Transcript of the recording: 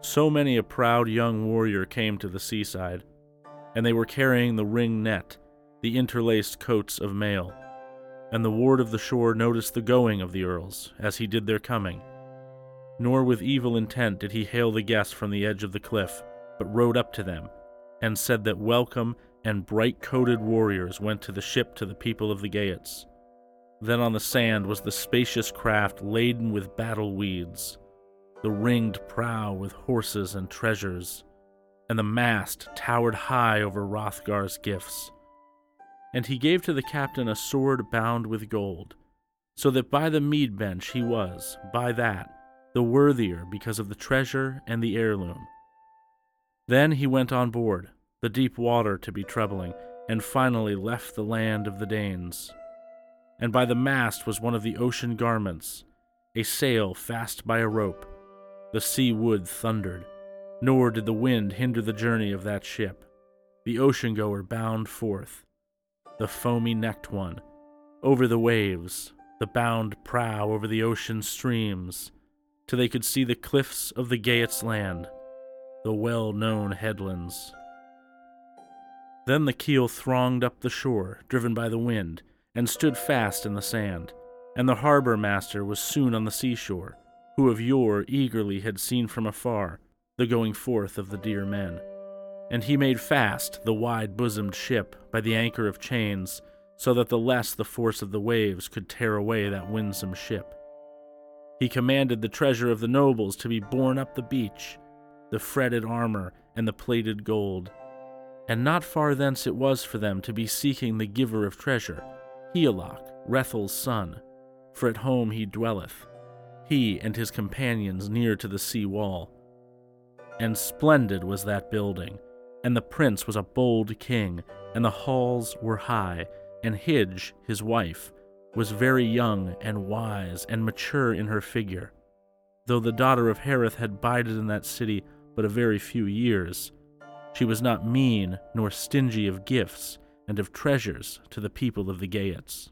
So many a proud young warrior came to the seaside, and they were carrying the ring net, the interlaced coats of mail. And the ward of the shore noticed the going of the earls, as he did their coming. Nor with evil intent did he hail the guests from the edge of the cliff, but rode up to them, and said that welcome and bright coated warriors went to the ship to the people of the Geats. Then on the sand was the spacious craft laden with battle weeds, the ringed prow with horses and treasures, and the mast towered high over Hrothgar's gifts. And he gave to the captain a sword bound with gold, so that by the mead bench he was, by that, the worthier because of the treasure and the heirloom. Then he went on board, the deep water to be troubling, and finally left the land of the Danes. And by the mast was one of the ocean garments, a sail fast by a rope. The sea wood thundered, nor did the wind hinder the journey of that ship. The ocean goer bound forth, the foamy necked one, over the waves, the bound prow over the ocean streams, till they could see the cliffs of the Geats land, the well known headlands. Then the keel thronged up the shore, driven by the wind, and stood fast in the sand. And the harbor master was soon on the seashore, who of yore eagerly had seen from afar the going forth of the dear men. And he made fast the wide bosomed ship by the anchor of chains, so that the less the force of the waves could tear away that winsome ship. He commanded the treasure of the nobles to be borne up the beach, the fretted armor and the plated gold and not far thence it was for them to be seeking the giver of treasure, Higelac, Hrethel's son, for at home he dwelleth, he and his companions near to the sea wall. And splendid was that building, and the prince was a bold king, and the halls were high, and Hygd, his wife, was very young and wise and mature in her figure, though the daughter of Hareth had bided in that city but a very few years she was not mean nor stingy of gifts and of treasures to the people of the Geats.